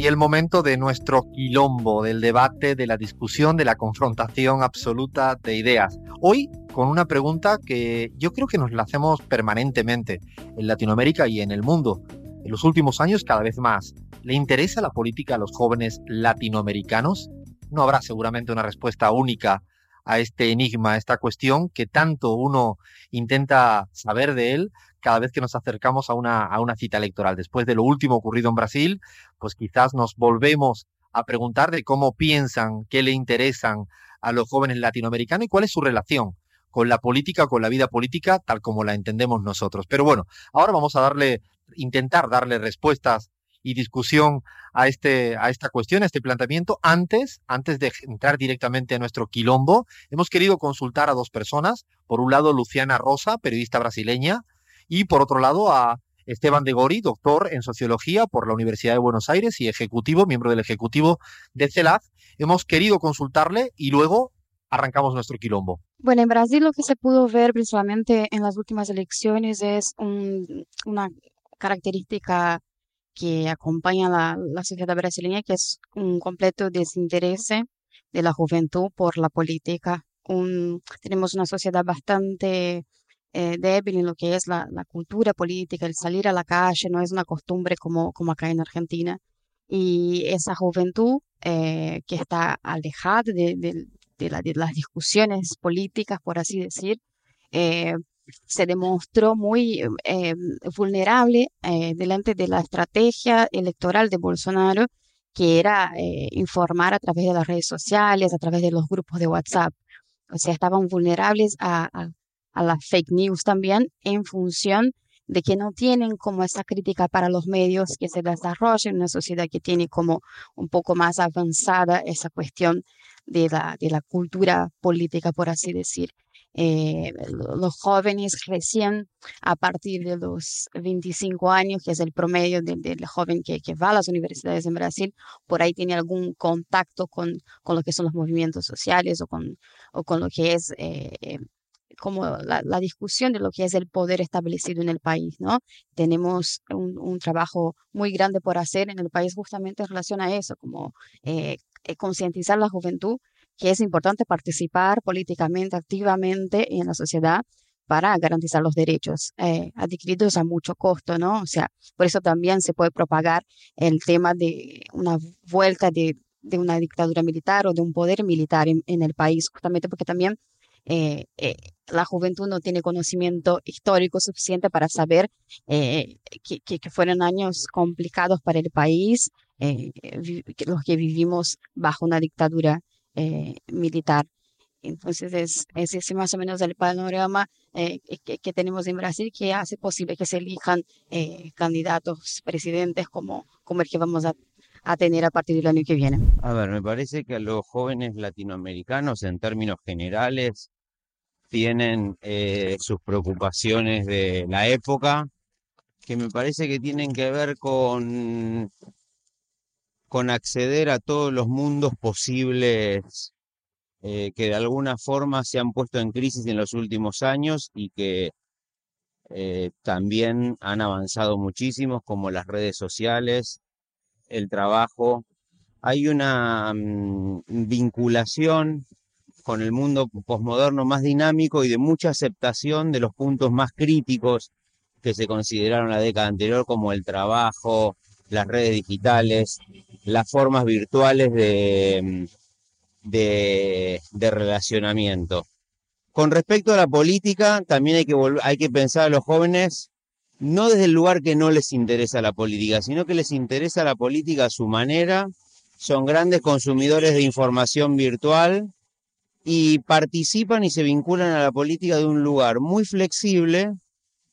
y el momento de nuestro quilombo, del debate, de la discusión, de la confrontación absoluta de ideas. Hoy con una pregunta que yo creo que nos la hacemos permanentemente en Latinoamérica y en el mundo. En los últimos años cada vez más. ¿Le interesa la política a los jóvenes latinoamericanos? No habrá seguramente una respuesta única a este enigma, a esta cuestión que tanto uno intenta saber de él cada vez que nos acercamos a una, a una cita electoral. Después de lo último ocurrido en Brasil, pues quizás nos volvemos a preguntar de cómo piensan, qué le interesan a los jóvenes latinoamericanos y cuál es su relación con la política, con la vida política, tal como la entendemos nosotros. Pero bueno, ahora vamos a darle, intentar darle respuestas y discusión a, este, a esta cuestión, a este planteamiento. Antes, antes de entrar directamente a nuestro quilombo, hemos querido consultar a dos personas. Por un lado, Luciana Rosa, periodista brasileña, y por otro lado, a Esteban de Gori, doctor en sociología por la Universidad de Buenos Aires y ejecutivo, miembro del ejecutivo de CELAF. Hemos querido consultarle y luego arrancamos nuestro quilombo. Bueno, en Brasil lo que se pudo ver principalmente en las últimas elecciones es una característica que acompaña a la, sociedad brasileña, que es un completo desinterés de la juventud por la política. tenemos una sociedad bastante eh, débil en lo que es la, cultura política, el salir a la calle no es una costumbre como, como acá en Argentina. Y esa juventud eh, que está alejada de, de, las discusiones políticas, por así decir, eh, se demostró muy eh, vulnerable eh, delante de la estrategia electoral de Bolsonaro, que era eh, informar a través de las redes sociales, a través de los grupos de WhatsApp. O sea, estaban vulnerables a, las fake news también en función de que no tienen como esa crítica para los medios que se desarrolla en una sociedad que tiene como un poco más avanzada esa cuestión de la cultura política, por así decir. Eh, los jóvenes recién a partir de los 25 años, que es el promedio del, joven que, que, va a las universidades en Brasil, por ahí tiene algún contacto con, con lo que son los movimientos sociales o con, o con lo que es eh, eh, como la, la, discusión de lo que es el poder establecido en el país, ¿no? Tenemos un, un trabajo muy grande por hacer en el país justamente en relación a eso, como concientizar la juventud que es importante participar políticamente, activamente en la sociedad para garantizar los derechos eh, adquiridos a mucho costo, ¿no? O sea, por eso también se puede propagar el tema de una vuelta de, de una dictadura militar o de un poder militar en, el país, justamente porque también eh, eh, la juventud no tiene conocimiento histórico suficiente para saber que, que, fueron años complicados para el país, los que vivimos bajo una dictadura eh, militar. Entonces, es, ese más o menos el panorama eh, que, tenemos en Brasil que hace posible que se elijan eh, candidatos presidentes como, como el que vamos a, a, tener a partir del año que viene. A ver, me parece que los jóvenes latinoamericanos, en términos generales, tienen sus preocupaciones de la época, que me parece que tienen que ver con con acceder a todos los mundos posibles eh, que de alguna forma se han puesto en crisis en los últimos años y que eh, también han avanzado muchísimo, como las redes sociales, el trabajo. Hay una mm, vinculación con el mundo posmoderno más dinámico y de mucha aceptación de los puntos más críticos que se consideraron la década anterior, como el trabajo, las redes digitales, las formas virtuales de, de, relacionamiento. Con respecto a la política, también hay que, hay que pensar a los jóvenes no desde el lugar que no les interesa la política, sino que les interesa la política a su manera, son grandes consumidores de información virtual y participan y se vinculan a la política de un lugar muy flexible,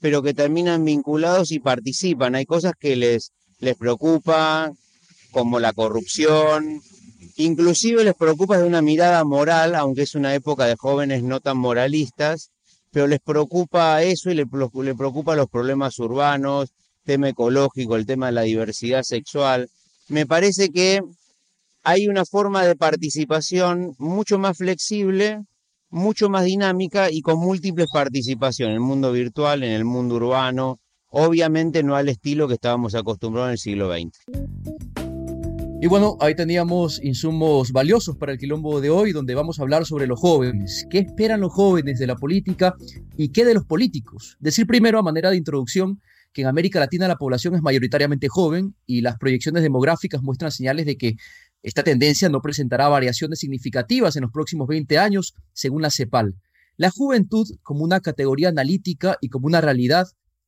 pero que terminan vinculados y participan. Hay cosas que les les preocupa, como la corrupción, inclusive les preocupa de una mirada moral, aunque es una época de jóvenes no tan moralistas, pero les preocupa eso y les, preocupa los problemas urbanos, tema ecológico, el tema de la diversidad sexual. Me parece que hay una forma de participación mucho más flexible, mucho más dinámica y con múltiples participaciones en el mundo virtual, en el mundo urbano, obviamente no al estilo que estábamos acostumbrados en el siglo XX. Y bueno, ahí teníamos insumos valiosos para el quilombo de hoy, donde vamos a hablar sobre los jóvenes. ¿Qué esperan los jóvenes de la política y qué de los políticos? Decir primero, a manera de introducción, que en América Latina la población es mayoritariamente joven y las proyecciones demográficas muestran señales de que esta tendencia no presentará variaciones significativas en los próximos 20 años, según la CEPAL. La juventud, como una categoría analítica y como una realidad,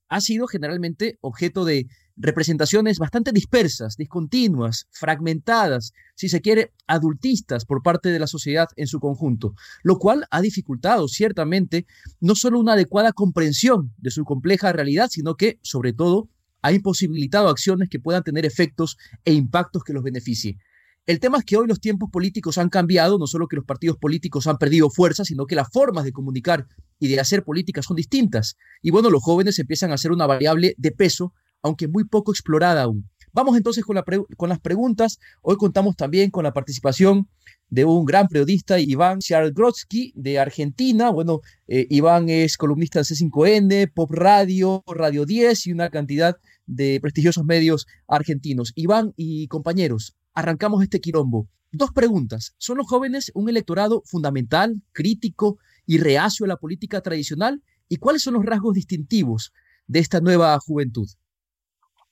ha sido generalmente objeto de representaciones bastante dispersas, discontinuas, fragmentadas, si se quiere, adultistas por parte de la sociedad en su conjunto, lo cual ha dificultado ciertamente no solo una adecuada comprensión de su compleja realidad, sino que, sobre todo, ha imposibilitado acciones que puedan tener efectos e impactos que los beneficien. El tema es que hoy los tiempos políticos han cambiado, no solo que los partidos políticos han perdido fuerza, sino que las formas de comunicar y de hacer política son distintas. Y bueno, los jóvenes empiezan a ser una variable de peso aunque muy poco explorada aún. Vamos entonces con, las preguntas. Hoy contamos también con la participación de un gran periodista, Iván Siargrotsky, de Argentina. Bueno, eh, Iván es columnista de C5N, Pop Radio, Radio 10 y una cantidad de prestigiosos medios argentinos. Iván y compañeros, arrancamos este quirombo. Dos preguntas. ¿Son los jóvenes un electorado fundamental, crítico y reacio a la política tradicional? ¿Y cuáles son los rasgos distintivos de esta nueva juventud?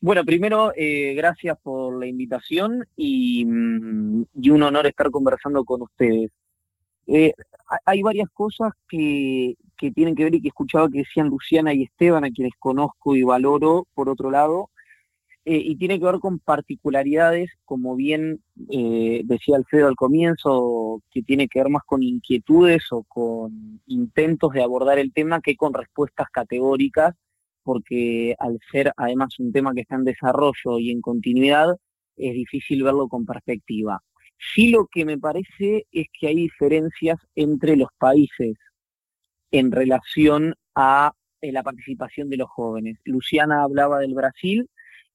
Bueno, primero, eh, gracias por la invitación mm, y, un honor estar conversando con ustedes. Eh, hay varias cosas que, tienen que ver y que escuchaba que decían Luciana y Esteban, a quienes conozco y valoro, por otro lado, eh, y tiene que ver con particularidades, como bien decía Alfredo al comienzo, que tiene que ver más con inquietudes o con intentos de abordar el tema que con respuestas categóricas porque al ser además un tema que está en desarrollo y en continuidad, es difícil verlo con perspectiva. Sí lo que me parece es que hay diferencias entre los países en relación a eh, la participación de los jóvenes. Luciana hablaba del Brasil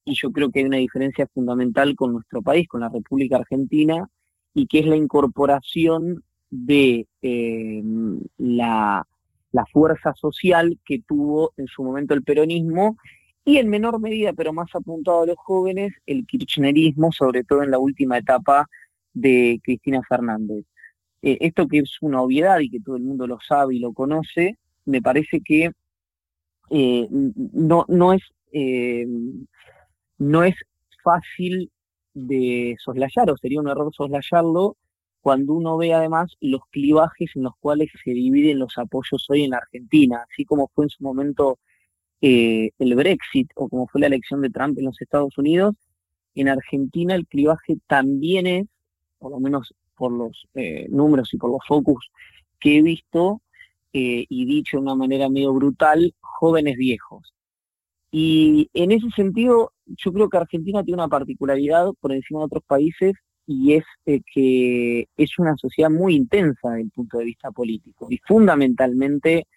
y yo creo que hay una diferencia fundamental con nuestro país, con la República Argentina, y que es la incorporación de eh, la la fuerza social que tuvo en su momento el peronismo y en menor medida, pero más apuntado a los jóvenes, el kirchnerismo, sobre todo en la última etapa de Cristina Fernández. Eh, esto que es una obviedad y que todo el mundo lo sabe y lo conoce, me parece que eh, no, no, es, eh, no es fácil de soslayar, o sería un error soslayarlo, cuando uno ve además los clivajes en los cuales se dividen los apoyos hoy en la Argentina, así como fue en su momento eh, el Brexit o como fue la elección de Trump en los Estados Unidos, en Argentina el clivaje también es, por lo menos por los eh, números y por los focus que he visto, eh, y dicho de una manera medio brutal, jóvenes viejos. Y en ese sentido, yo creo que Argentina tiene una particularidad por encima de otros países y es eh, que es una sociedad muy intensa desde el punto de vista político y fundamentalmente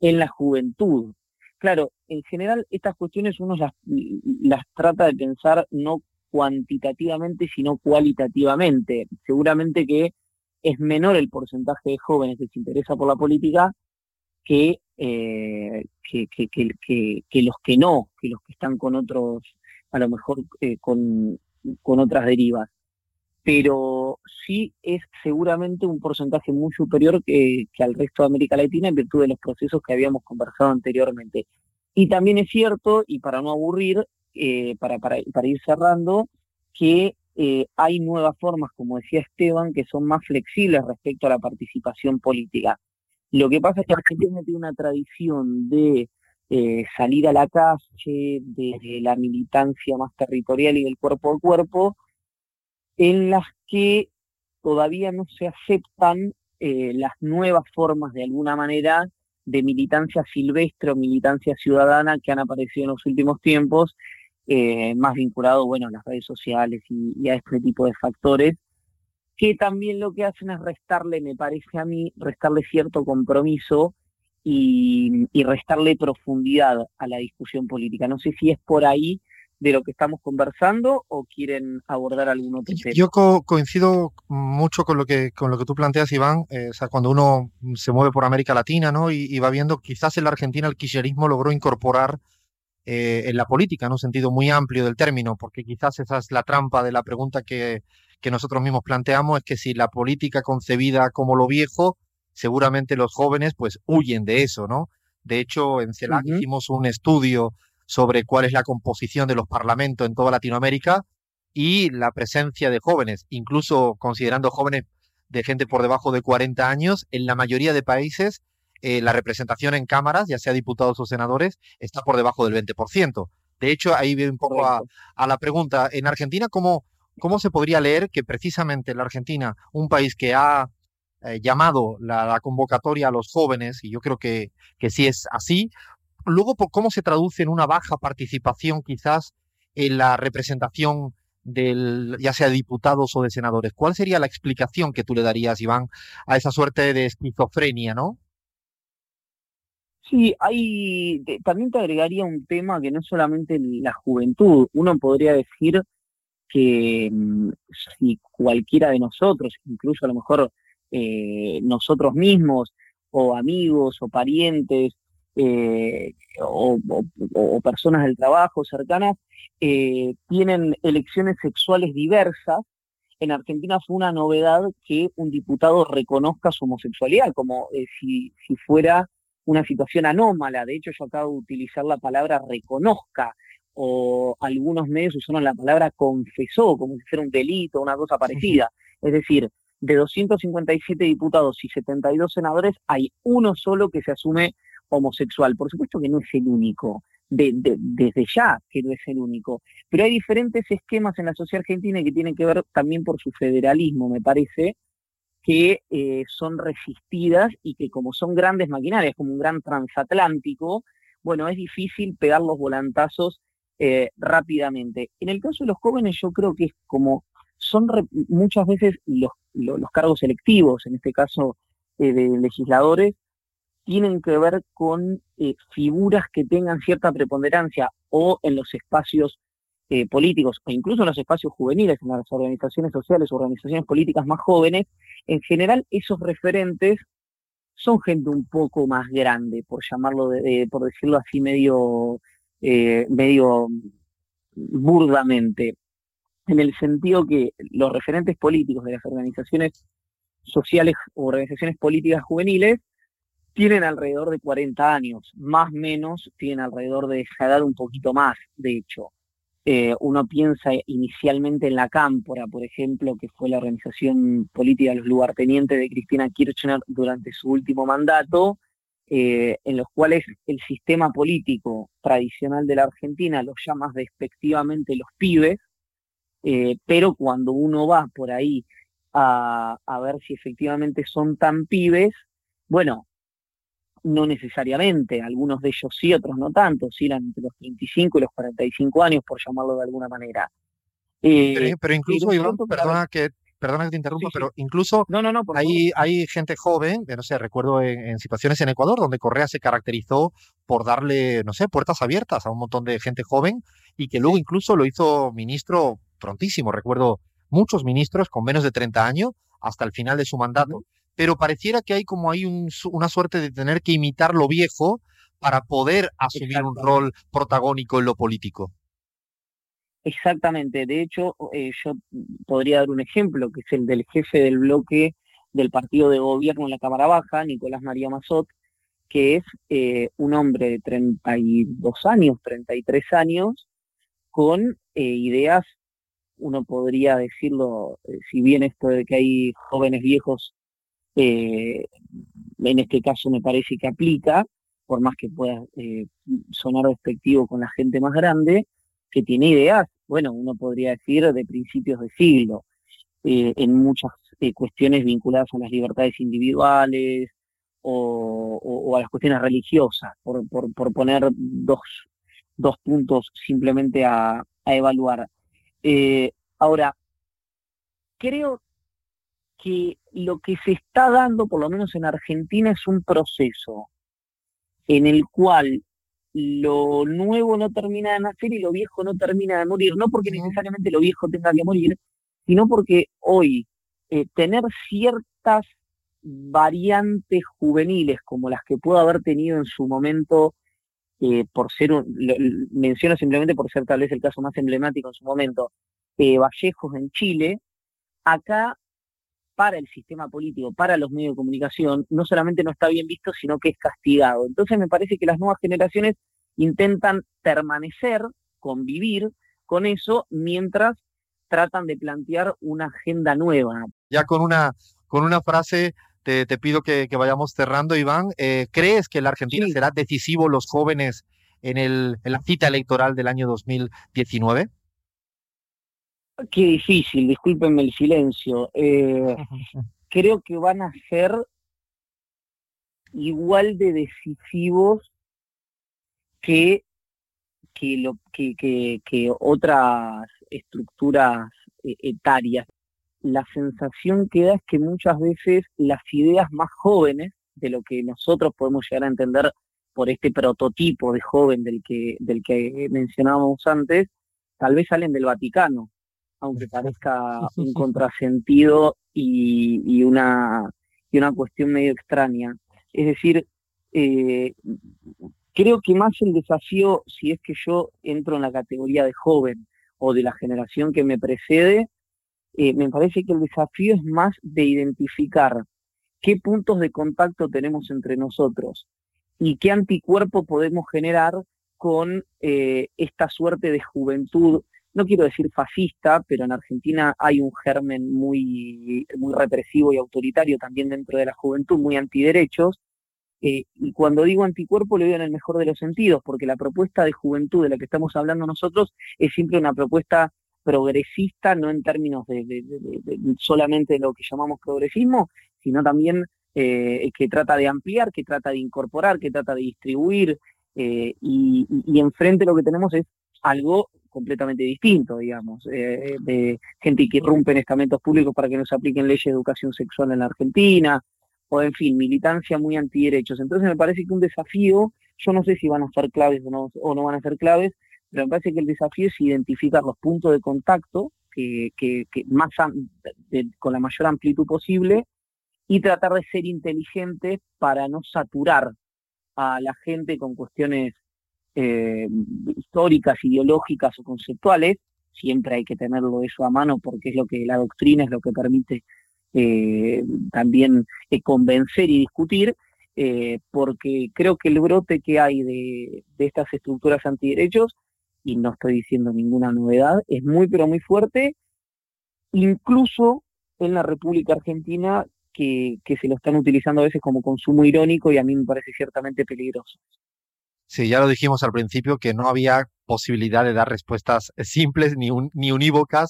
en la juventud. Claro, en general estas cuestiones uno las, trata de pensar no cuantitativamente, sino cualitativamente. Seguramente que es menor el porcentaje de jóvenes que se interesa por la política que, eh, que, que, que, los que no, que los que están con otros, a lo mejor eh, con, con otras derivas pero sí es seguramente un porcentaje muy superior que, al resto de América Latina en virtud de los procesos que habíamos conversado anteriormente. Y también es cierto, y para no aburrir, eh, para, para, ir cerrando, que eh, hay nuevas formas, como decía Esteban, que son más flexibles respecto a la participación política. Lo que pasa es que Argentina tiene una tradición de eh, salir a la calle, de la militancia más territorial y del cuerpo a cuerpo, en las que todavía no se aceptan eh, las nuevas formas de alguna manera de militancia silvestre o militancia ciudadana que han aparecido en los últimos tiempos, eh, más vinculado bueno, a las redes sociales y, a este tipo de factores, que también lo que hacen es restarle, me parece a mí, restarle cierto compromiso y, y restarle profundidad a la discusión política. No sé si es por ahí de lo que estamos conversando o quieren abordar algún otro tema? Yo coincido mucho con lo que con lo que tú planteas, Iván. Eh, o sea, cuando uno se mueve por América Latina, ¿no? Y, va viendo, quizás en la Argentina el kirchnerismo logró incorporar eh, en la política, en un sentido muy amplio del término, porque quizás esa es la trampa de la pregunta que, que nosotros mismos planteamos, es que si la política concebida como lo viejo, seguramente los jóvenes pues huyen de eso, ¿no? De hecho, en CELAC hicimos un estudio sobre cuál es la composición de los parlamentos en toda Latinoamérica y la presencia de jóvenes, incluso considerando jóvenes de gente por debajo de 40 años, en la mayoría de países eh, la representación en cámaras, ya sea diputados o senadores, está por debajo del 20%. De hecho, ahí viene un poco a, la pregunta, en Argentina, ¿cómo, ¿cómo se podría leer que precisamente la Argentina, un país que ha eh, llamado la, convocatoria a los jóvenes, y yo creo que, que sí es así, luego cómo se traduce en una baja participación quizás en la representación del, ya sea de diputados o de senadores. ¿Cuál sería la explicación que tú le darías, Iván, a esa suerte de esquizofrenia, no? Sí, hay, también te agregaría un tema que no es solamente la juventud. Uno podría decir que mm, si cualquiera de nosotros, incluso a lo mejor eh, nosotros mismos, o amigos, o parientes, eh, o, personas del trabajo cercanas, eh, tienen elecciones sexuales diversas, en Argentina fue una novedad que un diputado reconozca su homosexualidad, como si, si fuera una situación anómala. De hecho, yo acabo de utilizar la palabra reconozca o algunos medios usaron la palabra confesó, como si fuera un delito, una cosa parecida. Es decir, de 257 diputados y 72 senadores, hay uno solo que se asume homosexual. Por supuesto que no es el único, desde ya que no es el único. Pero hay diferentes esquemas en la sociedad argentina que tienen que ver también por su federalismo, me parece, que eh, son resistidas y que como son grandes maquinarias, como un gran transatlántico, bueno, es difícil pegar los volantazos eh, rápidamente. En el caso de los jóvenes yo creo que es como son muchas veces los, los, cargos electivos, en este caso eh, de legisladores, tienen que ver con figuras que tengan cierta preponderancia o en los espacios eh, políticos o incluso en los espacios juveniles, en las organizaciones sociales, organizaciones políticas más jóvenes, en general esos referentes son gente un poco más grande, por llamarlo, por decirlo así medio, eh, medio burdamente, en el sentido que los referentes políticos de las organizaciones sociales o organizaciones políticas juveniles tienen alrededor de 40 años, más o menos tienen alrededor de esa edad un poquito más, de hecho. Eh, uno piensa inicialmente en la Cámpora, por ejemplo, que fue la organización política de los lugartenientes de Cristina Kirchner durante su último mandato, eh, en los cuales el sistema político tradicional de la Argentina los llama despectivamente los pibes, eh, pero cuando uno va por ahí a, a ver si efectivamente son tan pibes, bueno, no necesariamente, algunos de ellos sí, otros no tanto, eran entre los 35 y los 45 años, por llamarlo de alguna manera. Eh, pero, incluso, Iván, perdona que, perdona que te interrumpa, pero incluso no, no, no, hay, hay gente joven, no sé, recuerdo en, situaciones en Ecuador donde Correa se caracterizó por darle, no sé, puertas abiertas a un montón de gente joven y que luego incluso lo hizo ministro prontísimo. Recuerdo muchos ministros con menos de 30 años hasta el final de su mandato pero pareciera que hay como hay una suerte de tener que imitar lo viejo para poder asumir un rol protagónico en lo político. Exactamente, de hecho eh, yo podría dar un ejemplo, que es el del jefe del bloque del partido de gobierno en la Cámara Baja, Nicolás María Mazot, que es eh, un hombre de 32 años, 33 años, con eh, ideas, uno podría decirlo, si bien esto de que hay jóvenes viejos eh, en este caso me parece que aplica, por más que pueda eh, sonar despectivo con la gente más grande, que tiene ideas, bueno, uno podría decir de principios de siglo, eh, en muchas cuestiones vinculadas a las libertades individuales o, a las cuestiones religiosas, por, poner dos, dos, puntos simplemente a, a evaluar. ahora, creo que lo que se está dando, por lo menos en Argentina, es un proceso en el cual lo nuevo no termina de nacer y lo viejo no termina de morir, no porque necesariamente lo viejo tenga que morir, sino porque hoy eh, tener ciertas variantes juveniles como las que pudo haber tenido en su momento eh, por ser, un, menciono simplemente por ser tal vez el caso más emblemático en su momento, eh, Vallejos en Chile, acá para el sistema político, para los medios de comunicación, no solamente no está bien visto, sino que es castigado. Entonces me parece que las nuevas generaciones intentan permanecer, convivir con eso, mientras tratan de plantear una agenda nueva. Ya con una, con una frase te, pido que, vayamos cerrando, Iván. Eh, ¿Crees que la Argentina será decisivo los jóvenes en, el, en la cita electoral del año 2019? Qué difícil, discúlpenme el silencio. Eh, creo que van a ser igual de decisivos que, que, lo, que, que, otras estructuras eh, etarias. La sensación que da es que muchas veces las ideas más jóvenes de lo que nosotros podemos llegar a entender por este prototipo de joven del que, del que mencionábamos antes, tal vez salen del Vaticano, aunque parezca un contrasentido y, y, una, y una cuestión medio extraña. Es decir, eh, creo que más el desafío, si es que yo entro en la categoría de joven o de la generación que me precede, eh, me parece que el desafío es más de identificar qué puntos de contacto tenemos entre nosotros y qué anticuerpo podemos generar con eh, esta suerte de juventud no quiero decir fascista, pero en Argentina hay un germen muy, muy represivo y autoritario también dentro de la juventud, muy antiderechos. Eh, y cuando digo anticuerpo lo digo en el mejor de los sentidos, porque la propuesta de juventud de la que estamos hablando nosotros es siempre una propuesta progresista, no en términos de, solamente de lo que llamamos progresismo, sino también eh, que trata de ampliar, que trata de incorporar, que trata de distribuir, eh, y, y enfrente lo que tenemos es algo completamente distinto, digamos, eh, de gente que irrumpe en estamentos públicos para que no se apliquen leyes de educación sexual en la Argentina, o en fin, militancia muy antiderechos. Entonces me parece que un desafío, yo no sé si van a ser claves o no, van a ser claves, pero me parece que el desafío es identificar los puntos de contacto que, más con la mayor amplitud posible y tratar de ser inteligentes para no saturar a la gente con cuestiones eh, históricas, ideológicas o conceptuales, siempre hay que tenerlo eso a mano porque es lo que la doctrina es lo que permite eh, también eh, convencer y discutir, porque creo que el brote que hay de, estas estructuras antiderechos, y no estoy diciendo ninguna novedad, es muy pero muy fuerte, incluso en la República Argentina, que se lo están utilizando a veces como consumo irónico y a mí me parece ciertamente peligroso. Sí, ya lo dijimos al principio que no había posibilidad de dar respuestas simples ni, ni unívocas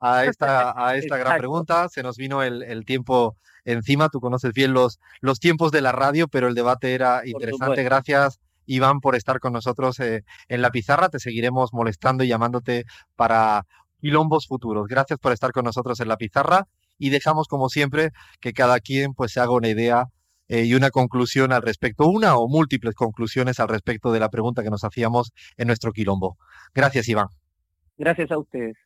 a esta, a esta gran pregunta. Se nos vino el, tiempo encima. Tú conoces bien los, los tiempos de la radio, pero el debate era interesante. Gracias, Iván, por estar con nosotros eh, en la pizarra. Te seguiremos molestando y llamándote para quilombos futuros. Gracias por estar con nosotros en la pizarra y dejamos, como siempre, que cada quien pues se haga una idea eh, y una conclusión al respecto, una o múltiples conclusiones al respecto de la pregunta que nos hacíamos en nuestro quilombo. Gracias, Iván. Gracias a ustedes.